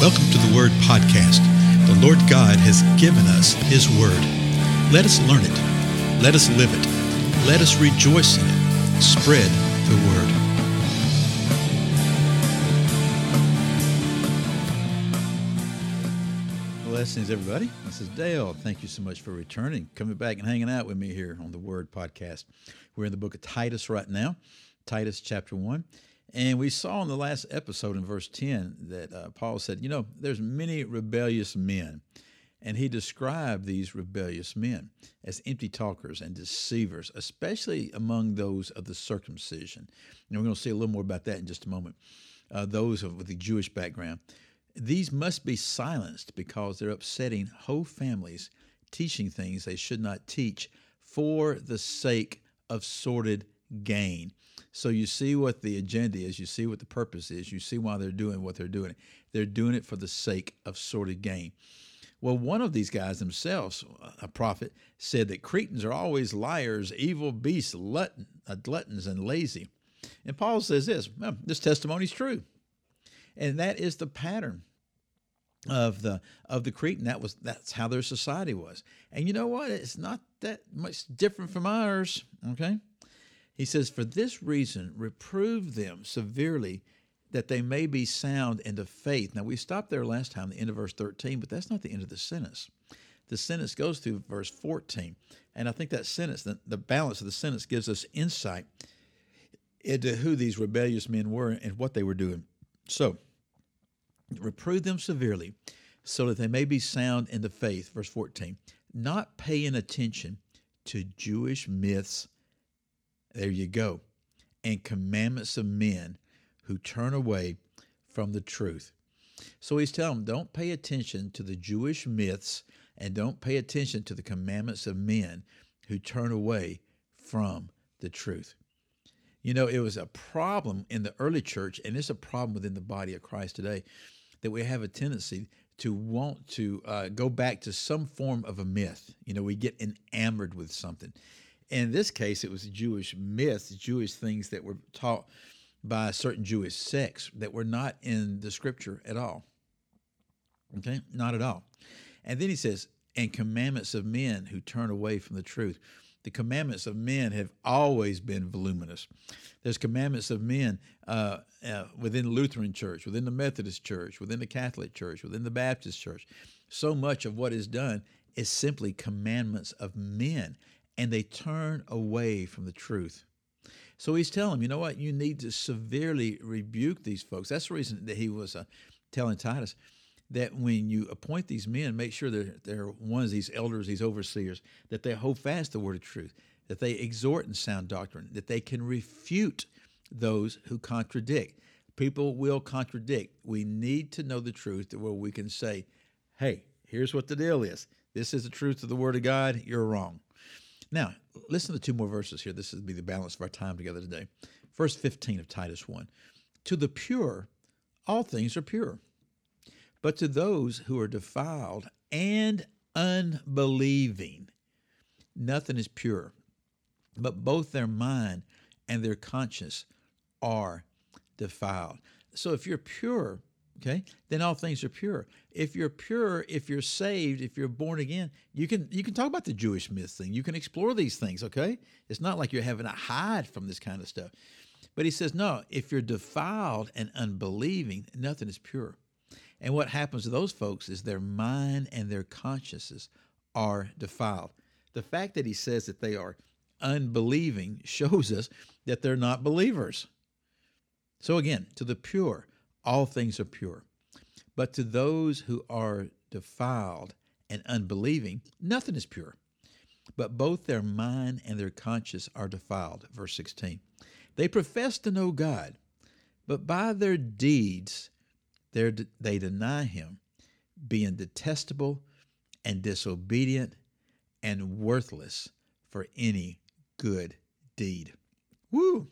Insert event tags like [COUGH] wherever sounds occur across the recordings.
Welcome to the Word Podcast. The Lord God has given us His Word. Let us learn it. Let us live it. Let us rejoice in it. Spread the Word. Blessings, everybody. This is Dale. Thank you so much for returning, coming back and hanging out with me here on the Word Podcast. We're in the book of Titus right now, Titus chapter 1. And we saw in the last episode in verse 10 that uh, Paul said, you know, there's many rebellious men. And he described these rebellious men as empty talkers and deceivers, especially among those of the circumcision. And we're going to see a little more about that in just a moment. Uh, those of, with the Jewish background. These must be silenced because they're upsetting whole families, teaching things they should not teach for the sake of sordid gain. So you see what the agenda is, you see what the purpose is, you see why they're doing what they're doing. They're doing it for the sake of sordid gain. Well, one of these guys themselves, a prophet, said that Cretans are always liars, evil beasts, uh, gluttons, and lazy. And Paul says this well, this testimony is true. And that is the pattern of the of the Cretan. That was that's how their society was. And you know what? It's not that much different from ours. Okay. He says, For this reason, reprove them severely that they may be sound in the faith. Now, we stopped there last time, the end of verse 13, but that's not the end of the sentence. The sentence goes through verse 14. And I think that sentence, the, the balance of the sentence, gives us insight into who these rebellious men were and what they were doing. So, reprove them severely so that they may be sound in the faith, verse 14, not paying attention to Jewish myths there you go. And commandments of men who turn away from the truth. So he's telling them don't pay attention to the Jewish myths and don't pay attention to the commandments of men who turn away from the truth. You know, it was a problem in the early church, and it's a problem within the body of Christ today, that we have a tendency to want to uh, go back to some form of a myth. You know, we get enamored with something in this case, it was Jewish myths, Jewish things that were taught by certain Jewish sects that were not in the scripture at all. Okay, not at all. And then he says, and commandments of men who turn away from the truth. The commandments of men have always been voluminous. There's commandments of men uh, uh, within the Lutheran Church, within the Methodist Church, within the Catholic Church, within the Baptist Church. So much of what is done is simply commandments of men and they turn away from the truth. So he's telling them, you know what? You need to severely rebuke these folks. That's the reason that he was uh, telling Titus that when you appoint these men, make sure that they're one of these elders, these overseers, that they hold fast the word of truth, that they exhort in sound doctrine, that they can refute those who contradict. People will contradict. We need to know the truth where we can say, hey, here's what the deal is. This is the truth of the word of God. You're wrong. Now, listen to two more verses here. This will be the balance of our time together today. Verse 15 of Titus 1 To the pure, all things are pure. But to those who are defiled and unbelieving, nothing is pure. But both their mind and their conscience are defiled. So if you're pure, okay? Then all things are pure. If you're pure if you're saved if you're born again you can you can talk about the jewish myth thing. You can explore these things okay? It's not like you're having to hide from this kind of stuff. But he says no if you're defiled and unbelieving nothing is pure. And what happens to those folks is their mind and their consciences are defiled. The fact that he says that they are unbelieving shows us that they're not believers. So again to the pure all things are pure. But to those who are defiled and unbelieving, nothing is pure. But both their mind and their conscience are defiled. Verse 16. They profess to know God, but by their deeds they deny Him, being detestable and disobedient and worthless for any good deed. Woo!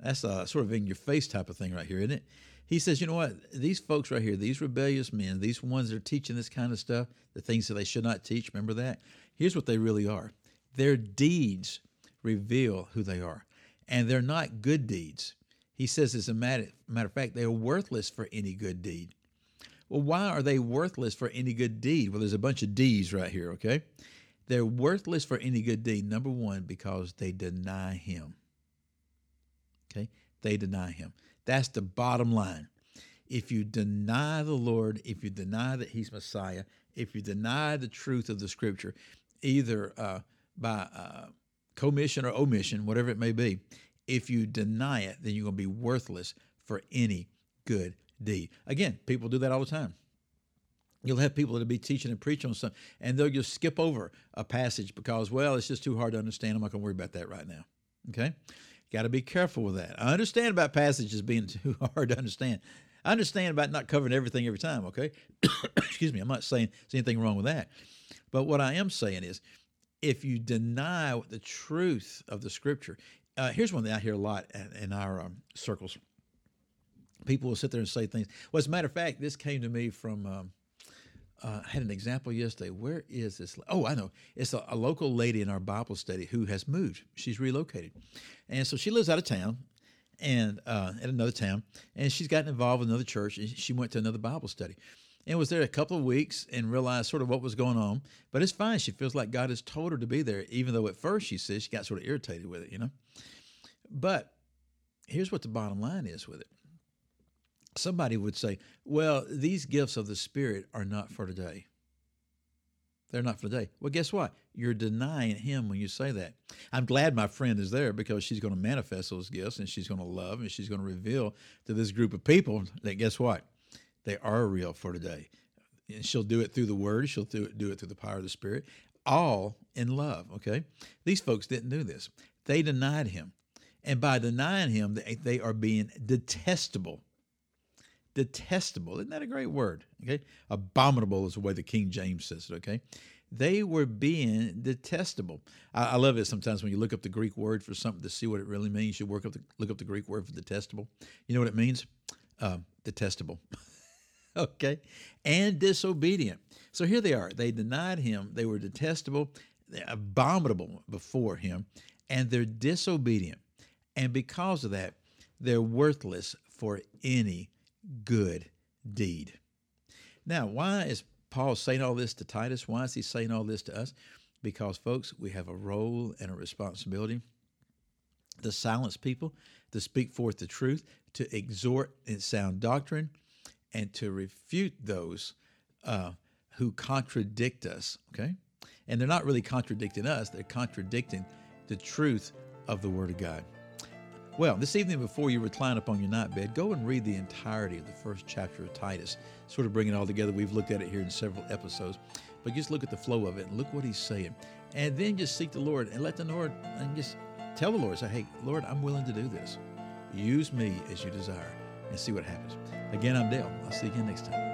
That's a sort of in your face type of thing right here, isn't it? He says, you know what? These folks right here, these rebellious men, these ones that are teaching this kind of stuff, the things that they should not teach, remember that? Here's what they really are their deeds reveal who they are, and they're not good deeds. He says, as a matter, matter of fact, they are worthless for any good deed. Well, why are they worthless for any good deed? Well, there's a bunch of D's right here, okay? They're worthless for any good deed. Number one, because they deny Him. Okay? They deny Him. That's the bottom line. If you deny the Lord, if you deny that He's Messiah, if you deny the truth of the Scripture, either uh, by uh, commission or omission, whatever it may be, if you deny it, then you're going to be worthless for any good deed. Again, people do that all the time. You'll have people that'll be teaching and preaching on something, and they'll just skip over a passage because, well, it's just too hard to understand. I'm not going to worry about that right now. Okay? Got to be careful with that. I understand about passages being [LAUGHS] too hard to understand. I understand about not covering everything every time, okay? [COUGHS] Excuse me, I'm not saying there's anything wrong with that. But what I am saying is if you deny the truth of the scripture, uh, here's one that I hear a lot in, our um, circles. People will sit there and say things. Well, as a matter of fact, this came to me from. Um, uh, I had an example yesterday. Where is this? Oh, I know. It's a, a, local lady in our Bible study who has moved. She's relocated, and so she lives out of town, and uh, in another town, and she's gotten involved with another church. And she went to another Bible study, and was there a couple of weeks and realized sort of what was going on. But it's fine. She feels like God has told her to be there, even though at first she says she got sort of irritated with it, you know. But here's what the bottom line is with it somebody would say, well, these gifts of the Spirit are not for today. They're not for today. Well, guess what? You're denying Him when you say that. I'm glad my friend is there because she's going to manifest those gifts and she's going to love and she's going to reveal to this group of people that, guess what? They are real for today. And she'll do it through the Word, she'll do it, do it through the power of the Spirit, all in love, okay? These folks didn't do this. They denied Him. And by denying Him, they, are being detestable detestable. Isn't that a great word? Okay. Abominable is the way the King James says it. Okay. They were being detestable. I, I, love it sometimes when you look up the Greek word for something to see what it really means. You work up the, look up the Greek word for detestable. You know what it means? Uh, detestable. [LAUGHS] okay. And disobedient. So here they are. They denied him. They were detestable, abominable before him, and they're disobedient. And because of that, they're worthless for any good deed. Now, why is Paul saying all this to Titus? Why is he saying all this to us? Because, folks, we have a role and a responsibility to silence people, to speak forth the truth, to exhort in sound doctrine, and to refute those uh, who contradict us. Okay? And they're not really contradicting us, they're contradicting the truth of the Word of God. Well, this evening before you recline upon your night bed, go and read the entirety of the first chapter of Titus. Sort of bring it all together. We've looked at it here in several episodes, but just look at the flow of it and look what he's saying. And then just seek the Lord and let the Lord, and just tell the Lord, say, hey, Lord, I'm willing to do this. Use me as you desire and see what happens. Again, I'm Dale. I'll see you again next time.